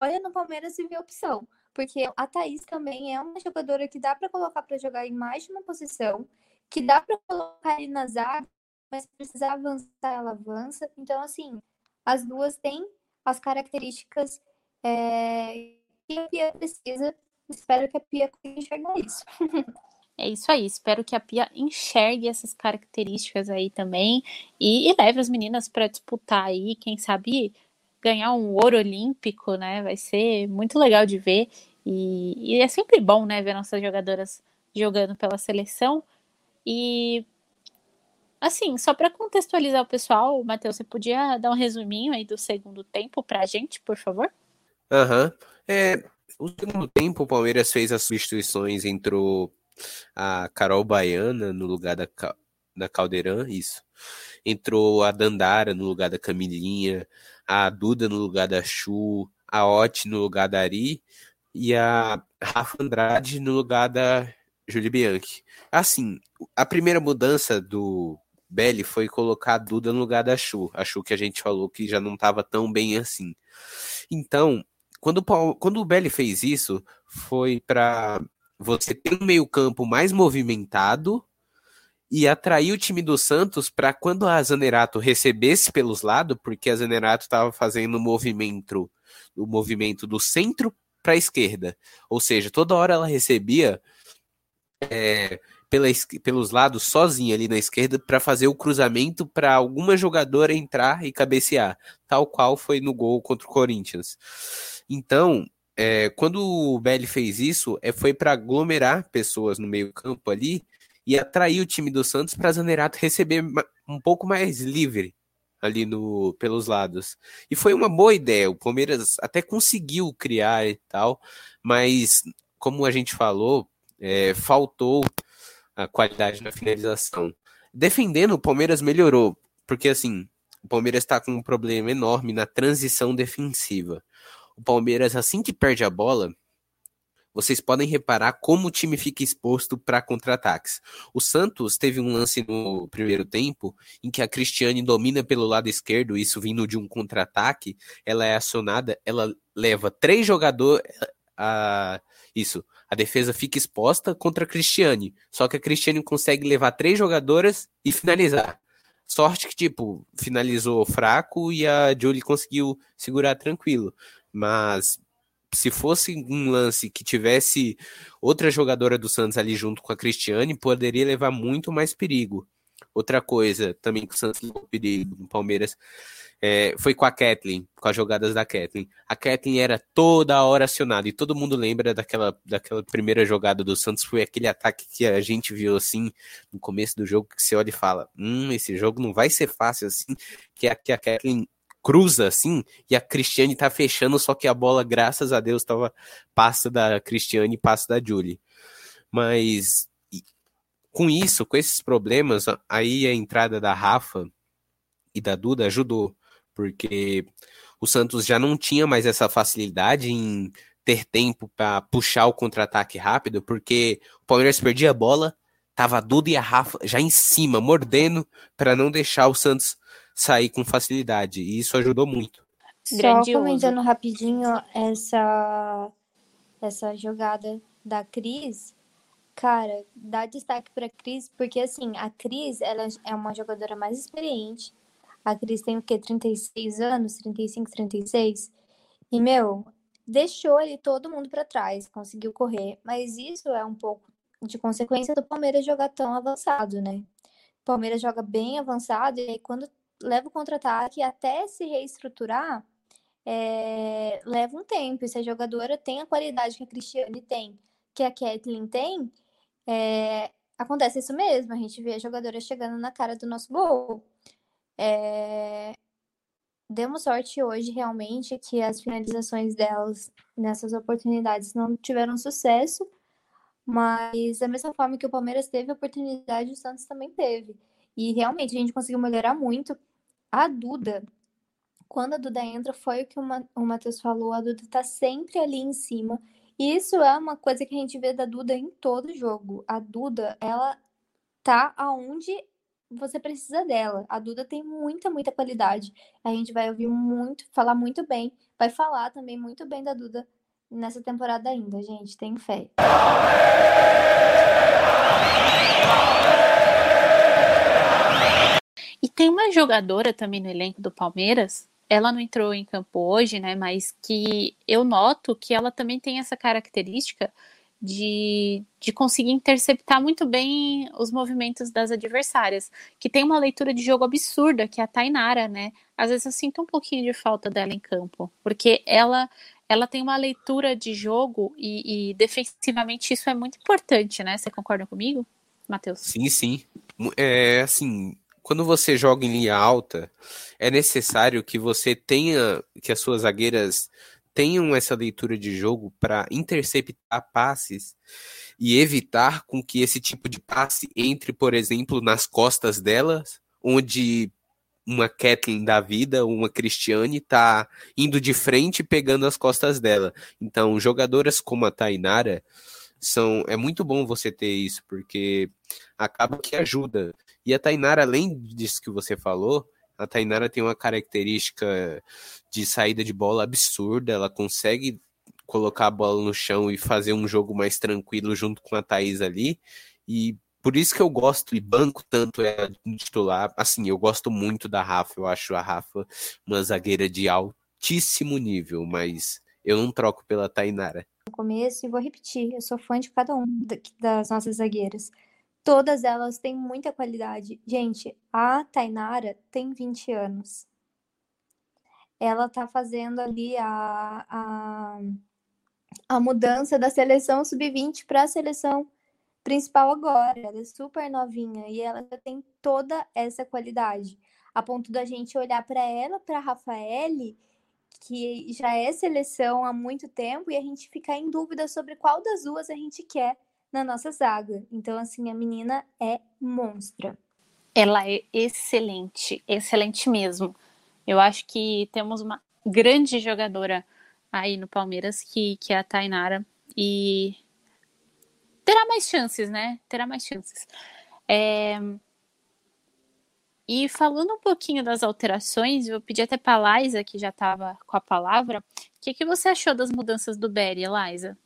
olha no Palmeiras e vê opção. Porque a Thaís também é uma jogadora que dá para colocar para jogar em mais de uma posição, que dá para colocar ali na zaga, mas se precisar avançar, ela avança. Então, assim, as duas têm as características é, a Pia precisa. Espero que a Pia enxergar isso. É isso aí, espero que a Pia enxergue essas características aí também e, e leve as meninas para disputar aí, quem sabe ganhar um ouro olímpico, né? Vai ser muito legal de ver e, e é sempre bom, né, ver nossas jogadoras jogando pela seleção. E Assim, só para contextualizar o pessoal, Matheus, você podia dar um resuminho aí do segundo tempo para a gente, por favor? Aham. Uhum. É, o segundo tempo, o Palmeiras fez as substituições, entrou a Carol Baiana no lugar da, da Caldeirão, isso. Entrou a Dandara no lugar da Camilinha, a Duda no lugar da Chu, a Ot no lugar da Ari e a Rafa Andrade no lugar da Julie Bianchi. Assim, a primeira mudança do Belly foi colocar a Duda no lugar da Chu, a Chu que a gente falou que já não estava tão bem assim. Então, quando o, quando o Belly fez isso, foi para você ter um meio-campo mais movimentado e atrair o time do Santos para quando a Zanerato recebesse pelos lados, porque a Zanerato estava fazendo o movimento, o movimento do centro para a esquerda. Ou seja, toda hora ela recebia é, pela, pelos lados sozinha ali na esquerda para fazer o cruzamento para alguma jogadora entrar e cabecear, tal qual foi no gol contra o Corinthians. Então, é, quando o Belli fez isso, é, foi para aglomerar pessoas no meio-campo ali e atrair o time do Santos para Zanerato receber um pouco mais livre ali no, pelos lados. E foi uma boa ideia. O Palmeiras até conseguiu criar e tal, mas como a gente falou, é, faltou a qualidade na finalização. Defendendo, o Palmeiras melhorou, porque assim, o Palmeiras está com um problema enorme na transição defensiva. O Palmeiras, assim que perde a bola, vocês podem reparar como o time fica exposto para contra-ataques. O Santos teve um lance no primeiro tempo em que a Cristiane domina pelo lado esquerdo, isso vindo de um contra-ataque, ela é acionada, ela leva três jogadores. A, isso, a defesa fica exposta contra a Cristiane. Só que a Cristiane consegue levar três jogadoras e finalizar. Sorte que, tipo, finalizou fraco e a Julie conseguiu segurar tranquilo. Mas se fosse um lance que tivesse outra jogadora do Santos ali junto com a Cristiane, poderia levar muito mais perigo. Outra coisa também que o Santos levou perigo no Palmeiras é, foi com a Kathleen, com as jogadas da Kathleen. A Kathleen era toda hora acionada e todo mundo lembra daquela, daquela primeira jogada do Santos. Foi aquele ataque que a gente viu assim no começo do jogo que você olha e fala: Hum, esse jogo não vai ser fácil assim. Que a, que a Kathleen cruza assim e a Cristiane tá fechando, só que a bola, graças a Deus, tava passa da Cristiane e passa da Julie. Mas com isso, com esses problemas, aí a entrada da Rafa e da Duda ajudou, porque o Santos já não tinha mais essa facilidade em ter tempo para puxar o contra-ataque rápido, porque o Palmeiras perdia a bola, tava a Duda e a Rafa já em cima, mordendo, para não deixar o Santos sair com facilidade. E isso ajudou muito. Só Grandioso. comentando rapidinho essa, essa jogada da Cris, cara, dá destaque para Cris, porque assim, a Cris ela é uma jogadora mais experiente. A Cris tem o quê? 36 anos, 35, 36. E, meu, deixou ali todo mundo para trás, conseguiu correr. Mas isso é um pouco de consequência do Palmeiras jogar tão avançado, né? O Palmeiras joga bem avançado e aí quando leva o contra-ataque até se reestruturar, é, leva um tempo. E se a jogadora tem a qualidade que a Cristiane tem, que a Kathleen tem, é, acontece isso mesmo. A gente vê a jogadora chegando na cara do nosso gol. É, demos sorte hoje, realmente, que as finalizações delas nessas oportunidades não tiveram sucesso. Mas da mesma forma que o Palmeiras teve a oportunidade, o Santos também teve. E realmente a gente conseguiu melhorar muito. A Duda, quando a Duda entra, foi o que o Matheus falou, a Duda tá sempre ali em cima. E isso é uma coisa que a gente vê da Duda em todo jogo. A Duda, ela tá aonde você precisa dela. A Duda tem muita, muita qualidade. A gente vai ouvir muito, falar muito bem, vai falar também muito bem da Duda nessa temporada ainda, gente. Tem fé. E tem uma jogadora também no elenco do Palmeiras, ela não entrou em campo hoje, né? Mas que eu noto que ela também tem essa característica de, de conseguir interceptar muito bem os movimentos das adversárias, que tem uma leitura de jogo absurda, que é a Tainara, né? Às vezes eu sinto um pouquinho de falta dela em campo, porque ela ela tem uma leitura de jogo e, e defensivamente isso é muito importante, né? Você concorda comigo, Matheus? Sim, sim. É assim, quando você joga em linha alta, é necessário que você tenha, que as suas zagueiras tenham essa leitura de jogo para interceptar passes e evitar com que esse tipo de passe entre, por exemplo, nas costas delas, onde uma Kathleen da vida, uma Cristiane, tá indo de frente pegando as costas dela. Então, jogadoras como a Tainara são é muito bom você ter isso, porque acaba que ajuda. E a Tainara, além disso que você falou, a Tainara tem uma característica de saída de bola absurda, ela consegue colocar a bola no chão e fazer um jogo mais tranquilo junto com a Thaís ali. E por isso que eu gosto e banco tanto de titular. Assim, eu gosto muito da Rafa. Eu acho a Rafa uma zagueira de altíssimo nível, mas eu não troco pela Tainara. No começo, e vou repetir, eu sou fã de cada um das nossas zagueiras. Todas elas têm muita qualidade. Gente, a Tainara tem 20 anos. Ela tá fazendo ali a, a, a mudança da seleção sub-20 para a seleção principal agora. Ela é super novinha e ela tem toda essa qualidade, a ponto da gente olhar para ela, para a Rafaele, que já é seleção há muito tempo, e a gente ficar em dúvida sobre qual das duas a gente quer na nossa zaga. Então, assim, a menina é monstra. Ela é excelente, excelente mesmo. Eu acho que temos uma grande jogadora aí no Palmeiras, que, que é a Tainara, e terá mais chances, né? Terá mais chances. É... E falando um pouquinho das alterações, eu pedi até para a Liza, que já estava com a palavra, o que, que você achou das mudanças do Berry, Liza?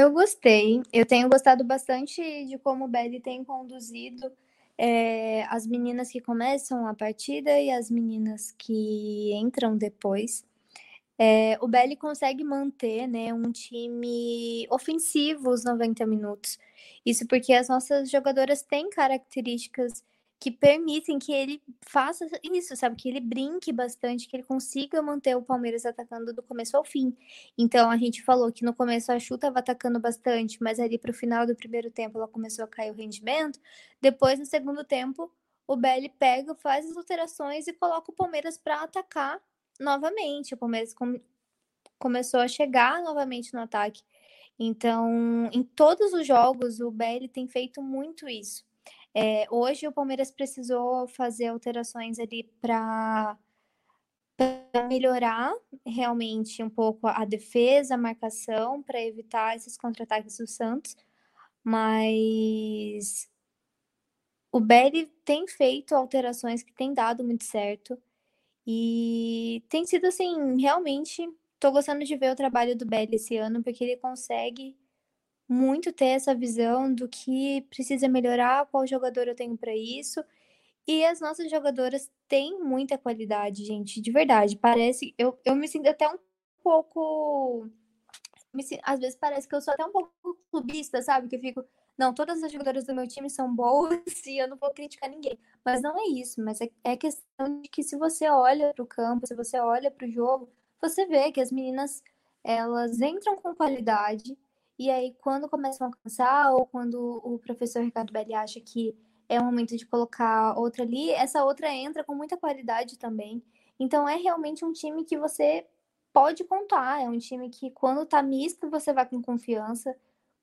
Eu gostei. Eu tenho gostado bastante de como o Berry tem conduzido é, as meninas que começam a partida e as meninas que entram depois. É, o Belly consegue manter né, um time ofensivo os 90 minutos. Isso porque as nossas jogadoras têm características que permitem que ele faça isso, sabe? Que ele brinque bastante, que ele consiga manter o Palmeiras atacando do começo ao fim. Então a gente falou que no começo a Chu estava atacando bastante, mas ali para o final do primeiro tempo ela começou a cair o rendimento. Depois, no segundo tempo, o Belly pega, faz as alterações e coloca o Palmeiras para atacar novamente. O Palmeiras com, começou a chegar novamente no ataque. Então, em todos os jogos, o BL tem feito muito isso. É, hoje, o Palmeiras precisou fazer alterações ali para melhorar realmente um pouco a defesa, a marcação, para evitar esses contra-ataques do Santos. Mas o Belly tem feito alterações que têm dado muito certo. E tem sido assim, realmente tô gostando de ver o trabalho do Belly esse ano, porque ele consegue muito ter essa visão do que precisa melhorar, qual jogador eu tenho para isso. E as nossas jogadoras têm muita qualidade, gente, de verdade. Parece. Eu, eu me sinto até um pouco. Me, às vezes parece que eu sou até um pouco clubista, sabe? Que eu fico. Não, todas as jogadoras do meu time são boas e eu não vou criticar ninguém. Mas não é isso, mas é, é questão de que se você olha para o campo, se você olha para o jogo, você vê que as meninas elas entram com qualidade e aí quando começam a cansar ou quando o professor Ricardo Belli acha que é o momento de colocar outra ali, essa outra entra com muita qualidade também. Então é realmente um time que você pode contar, é um time que quando tá misto você vai com confiança,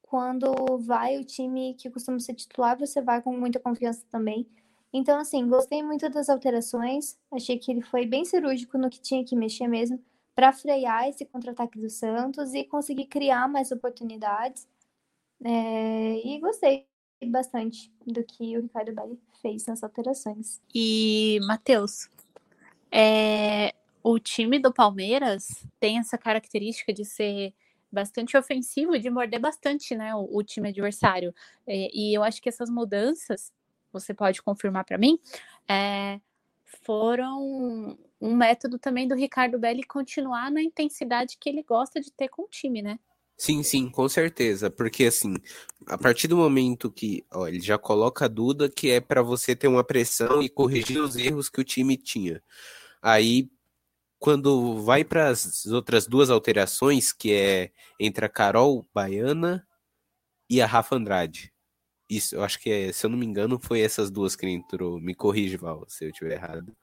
quando vai o time que costuma ser titular, você vai com muita confiança também. Então, assim, gostei muito das alterações. Achei que ele foi bem cirúrgico no que tinha que mexer mesmo para frear esse contra-ataque do Santos e conseguir criar mais oportunidades. É, e gostei bastante do que o Ricardo Belli fez nas alterações. E, Matheus, é, o time do Palmeiras tem essa característica de ser bastante ofensivo, de morder bastante né, o, o time adversário. É, e eu acho que essas mudanças, você pode confirmar para mim, é, foram um método também do Ricardo Belli continuar na intensidade que ele gosta de ter com o time, né? Sim, sim, com certeza. Porque assim, a partir do momento que ó, ele já coloca a Duda, que é para você ter uma pressão e corrigir os erros que o time tinha. Aí quando vai para as outras duas alterações, que é entre a Carol Baiana e a Rafa Andrade. Isso, eu acho que, é, se eu não me engano, foi essas duas que entrou. Me corrige, Val, se eu estiver errado.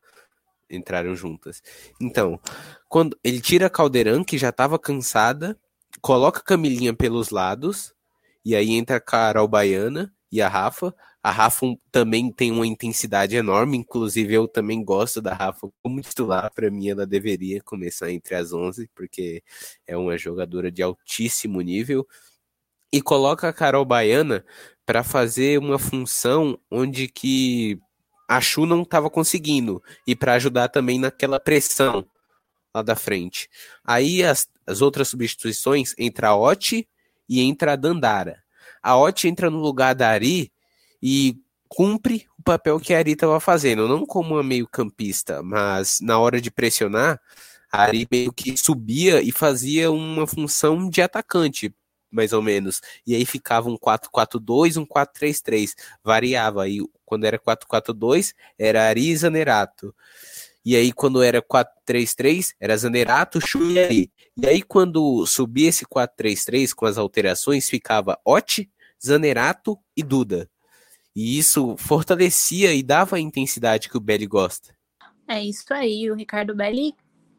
Entraram juntas. Então, quando ele tira a Caldeirão, que já estava cansada, coloca a Camilinha pelos lados, e aí entra a Carol Baiana e a Rafa. A Rafa também tem uma intensidade enorme, inclusive eu também gosto da Rafa como titular. Para mim, ela deveria começar entre as 11, porque é uma jogadora de altíssimo nível. E coloca a Carol Baiana para fazer uma função onde que a Chu não estava conseguindo e para ajudar também naquela pressão lá da frente. Aí as, as outras substituições entra a Oti e entra a Dandara. A Oti entra no lugar da Ari e cumpre o papel que a Ari estava fazendo, não como uma meio-campista, mas na hora de pressionar, a Ari meio que subia e fazia uma função de atacante, mais ou menos. E aí ficava um 4-4-2, um 4-3-3. Variava. Aí quando era 4-4-2, era Ari Zanerato. E aí, quando era 4-3-3, era Zanerato, Chu e Ari. E aí, quando subia esse 4-3-3 com as alterações, ficava Oti, Zanerato e Duda. E isso fortalecia e dava a intensidade que o Belly gosta. É isso aí, o Ricardo Belli,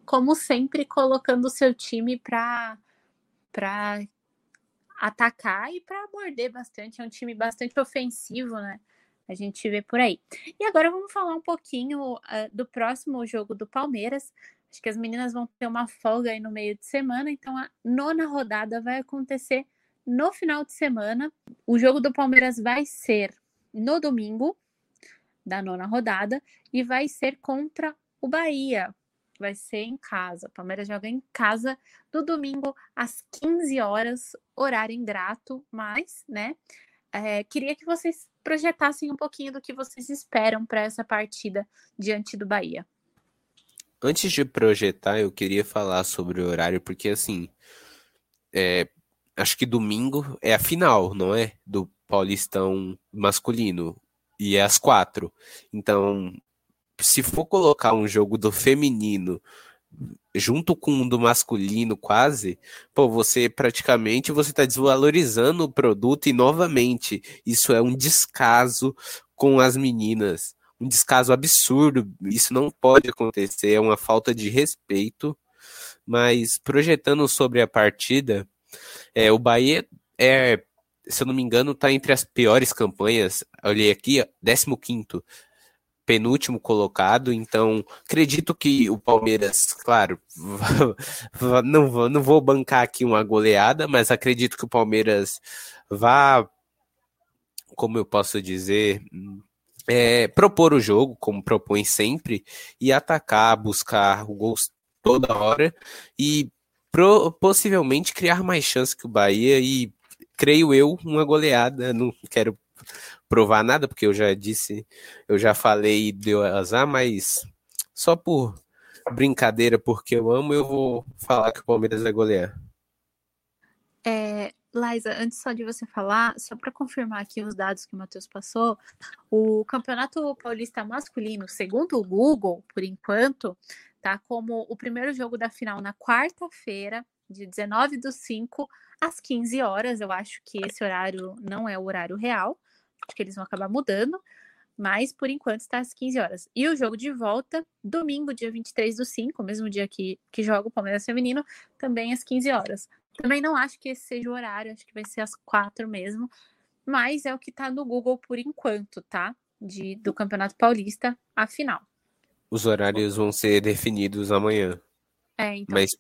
como sempre, colocando o seu time para atacar e para morder bastante. É um time bastante ofensivo, né? A gente vê por aí. E agora vamos falar um pouquinho uh, do próximo jogo do Palmeiras. Acho que as meninas vão ter uma folga aí no meio de semana, então a nona rodada vai acontecer no final de semana. O jogo do Palmeiras vai ser no domingo da nona rodada e vai ser contra o Bahia vai ser em casa. O Palmeiras joga em casa no domingo às 15 horas, horário ingrato, mas, né? É, queria que vocês projetassem um pouquinho do que vocês esperam para essa partida diante do Bahia. Antes de projetar, eu queria falar sobre o horário, porque assim, é, acho que domingo é a final, não é? Do Paulistão masculino. E é às quatro. Então, se for colocar um jogo do feminino junto com um do masculino quase, pô, você praticamente você está desvalorizando o produto e novamente isso é um descaso com as meninas, um descaso absurdo. Isso não pode acontecer, é uma falta de respeito. Mas projetando sobre a partida, é, o Bahia é, se eu não me engano, está entre as piores campanhas. Olhei aqui, 15 penúltimo colocado, então acredito que o Palmeiras, claro, não vou, não vou bancar aqui uma goleada, mas acredito que o Palmeiras vá, como eu posso dizer, é, propor o jogo, como propõe sempre, e atacar, buscar o gol toda hora e pro, possivelmente criar mais chance que o Bahia e creio eu uma goleada, não quero provar nada, porque eu já disse, eu já falei e deu azar, mas só por brincadeira, porque eu amo, eu vou falar que o Palmeiras vai golear. É, Liza, antes só de você falar, só para confirmar aqui os dados que o Matheus passou, o Campeonato Paulista Masculino, segundo o Google, por enquanto, tá como o primeiro jogo da final na quarta-feira, de 19 do 5 às 15 horas. Eu acho que esse horário não é o horário real, Acho que eles vão acabar mudando, mas por enquanto está às 15 horas. E o jogo de volta, domingo, dia 23 do 5, mesmo dia que, que joga o Palmeiras Feminino, também às 15 horas. Também não acho que esse seja o horário, acho que vai ser às 4 mesmo, mas é o que está no Google por enquanto, tá? De, do Campeonato Paulista, a final. Os horários vão ser definidos amanhã. É, então. Mas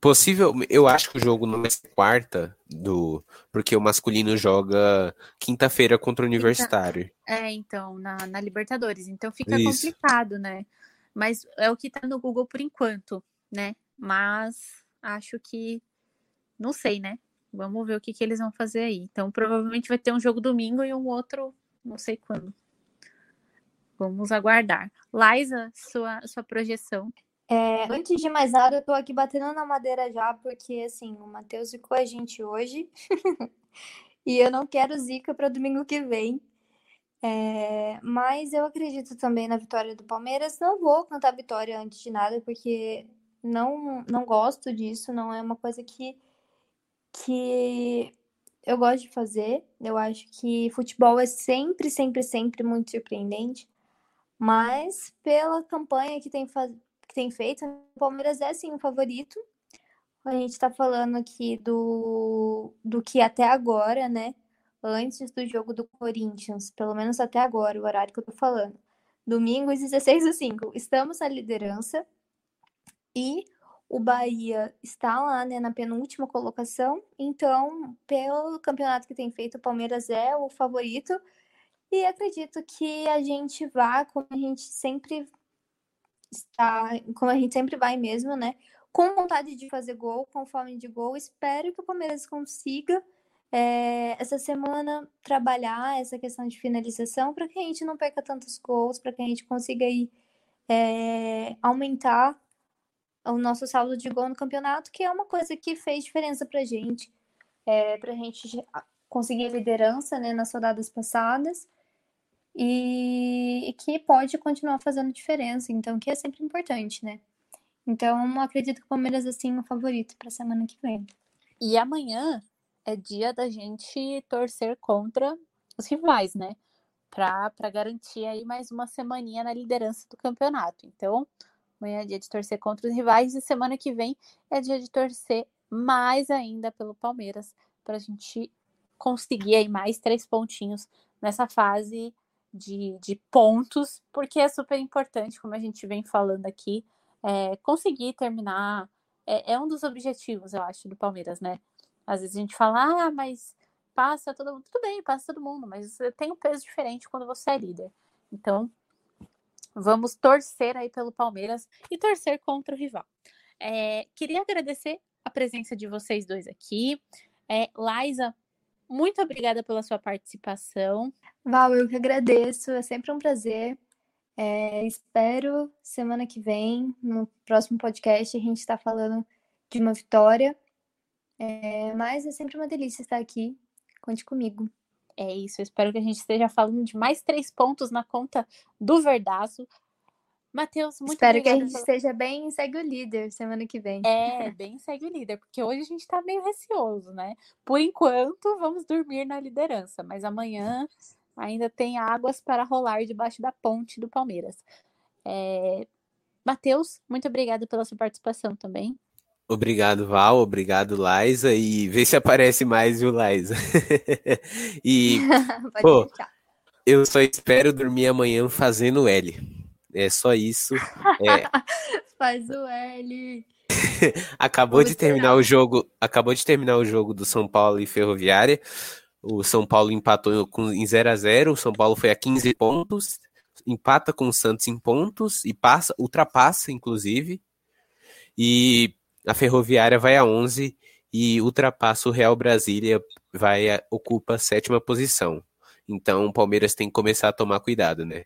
Possível, eu acho que o jogo não é quarta do, porque o masculino joga quinta-feira contra o Universitário. É, então, na, na Libertadores. Então fica Isso. complicado, né? Mas é o que tá no Google por enquanto, né? Mas acho que não sei, né? Vamos ver o que, que eles vão fazer aí. Então, provavelmente vai ter um jogo domingo e um outro, não sei quando. Vamos aguardar. Liza, sua, sua projeção. É, antes de mais nada, eu tô aqui batendo na madeira já, porque assim, o Matheus ficou a gente hoje e eu não quero zica para domingo que vem. É, mas eu acredito também na vitória do Palmeiras. Não vou cantar vitória antes de nada, porque não, não gosto disso, não é uma coisa que, que eu gosto de fazer. Eu acho que futebol é sempre, sempre, sempre muito surpreendente. Mas pela campanha que tem. Que tem feito, o Palmeiras é sim o favorito. A gente está falando aqui do, do que até agora, né? Antes do jogo do Corinthians, pelo menos até agora, o horário que eu tô falando. Domingo, às 16 do 5. Estamos na liderança e o Bahia está lá né, na penúltima colocação. Então, pelo campeonato que tem feito, o Palmeiras é o favorito. E acredito que a gente vá, como a gente sempre está, como a gente sempre vai mesmo, né? Com vontade de fazer gol, com fome de gol. Espero que o Palmeiras consiga é, essa semana trabalhar essa questão de finalização para que a gente não perca tantos gols, para que a gente consiga aí, é, aumentar o nosso saldo de gol no campeonato, que é uma coisa que fez diferença para a gente, é, para a gente conseguir liderança né, nas rodadas passadas e, que pode continuar fazendo diferença, então que é sempre importante, né? Então acredito que o Palmeiras assim é o favorito para a semana que vem. E amanhã é dia da gente torcer contra os rivais, né? Para garantir aí mais uma semaninha na liderança do campeonato. Então, amanhã é dia de torcer contra os rivais e semana que vem é dia de torcer mais ainda pelo Palmeiras para a gente conseguir aí mais três pontinhos nessa fase de, de pontos, porque é super importante, como a gente vem falando aqui, é, conseguir terminar. É, é um dos objetivos, eu acho, do Palmeiras, né? Às vezes a gente fala, ah, mas passa todo mundo. Tudo bem, passa todo mundo, mas tem um peso diferente quando você é líder. Então, vamos torcer aí pelo Palmeiras e torcer contra o rival. É, queria agradecer a presença de vocês dois aqui. É, Liza, muito obrigada pela sua participação. Val, eu que agradeço, é sempre um prazer. É, espero semana que vem, no próximo podcast, a gente está falando de uma vitória é, mas é sempre uma delícia estar aqui. Conte comigo. É isso. Eu espero que a gente esteja falando de mais três pontos na conta do Verdaço. Matheus, muito Espero que a gente esteja bem e segue o líder semana que vem. É, bem segue o líder, porque hoje a gente tá meio receoso, né? Por enquanto, vamos dormir na liderança, mas amanhã ainda tem águas para rolar debaixo da ponte do Palmeiras. É... Matheus, muito obrigada pela sua participação também. Obrigado, Val. Obrigado, Liza. E vê se aparece mais, viu, Liza? e, pô, eu só espero dormir amanhã fazendo L. É só isso. É... Faz o L. acabou de terminar o jogo. Acabou de terminar o jogo do São Paulo e Ferroviária. O São Paulo empatou com, em 0 a 0 O São Paulo foi a 15 pontos. Empata com o Santos em pontos e passa, ultrapassa, inclusive. E a Ferroviária vai a 11 e ultrapassa o Real Brasília, vai ocupa a sétima posição. Então o Palmeiras tem que começar a tomar cuidado, né?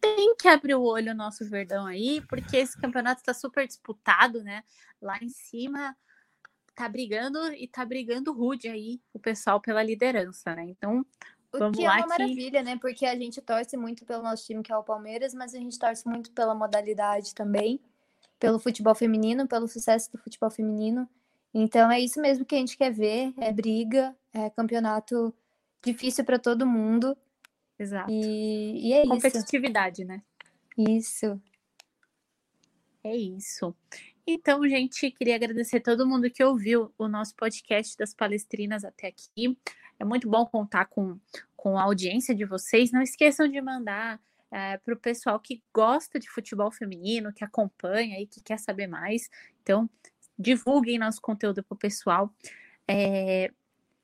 Tem que abrir o olho o nosso Verdão aí, porque esse campeonato está super disputado, né? Lá em cima tá brigando e tá brigando rude aí o pessoal pela liderança, né? Então, vamos o que lá é uma que... maravilha, né? Porque a gente torce muito pelo nosso time, que é o Palmeiras, mas a gente torce muito pela modalidade também pelo futebol feminino, pelo sucesso do futebol feminino. Então é isso mesmo que a gente quer ver, é briga, é campeonato difícil para todo mundo. Exato. E, e é Competitividade, isso. né? Isso. É isso. Então, gente, queria agradecer todo mundo que ouviu o nosso podcast das palestrinas até aqui. É muito bom contar com, com a audiência de vocês. Não esqueçam de mandar é, para o pessoal que gosta de futebol feminino, que acompanha e que quer saber mais. Então, divulguem nosso conteúdo para o pessoal. É,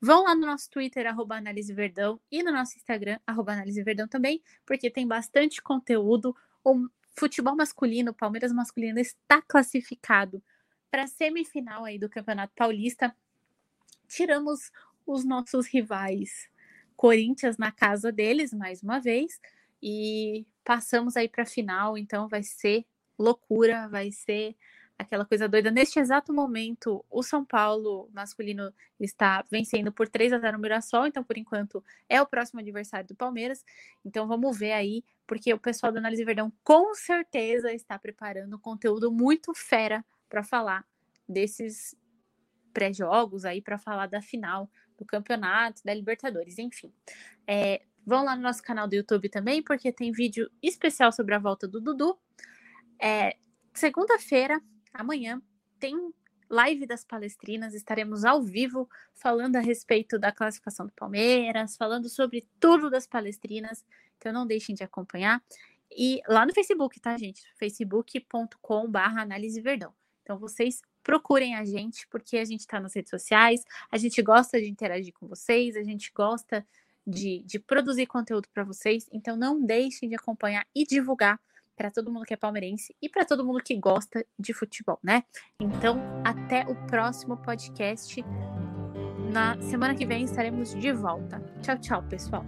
vão lá no nosso Twitter, arroba Análise Verdão, e no nosso Instagram, arroba Análise Verdão também, porque tem bastante conteúdo. Futebol masculino, Palmeiras masculino, está classificado para a semifinal aí do Campeonato Paulista. Tiramos os nossos rivais Corinthians na casa deles, mais uma vez e passamos aí para a final, então vai ser loucura, vai ser aquela coisa doida. Neste exato momento, o São Paulo masculino está vencendo por 3 a 0 no Mirassol, então por enquanto é o próximo adversário do Palmeiras. Então vamos ver aí, porque o pessoal do Análise Verdão com certeza está preparando conteúdo muito fera para falar desses pré-jogos aí para falar da final do campeonato, da Libertadores, enfim. É, vão lá no nosso canal do YouTube também, porque tem vídeo especial sobre a volta do Dudu. É, Segunda-feira, amanhã, tem live das palestrinas, estaremos ao vivo falando a respeito da classificação do Palmeiras, falando sobre tudo das palestrinas, então não deixem de acompanhar. E lá no Facebook, tá, gente? facebook.com/barra análise verdão. Então vocês procurem a gente, porque a gente está nas redes sociais, a gente gosta de interagir com vocês, a gente gosta de, de produzir conteúdo para vocês, então não deixem de acompanhar e divulgar para todo mundo que é palmeirense e para todo mundo que gosta de futebol, né? Então, até o próximo podcast. Na semana que vem estaremos de volta. Tchau, tchau, pessoal.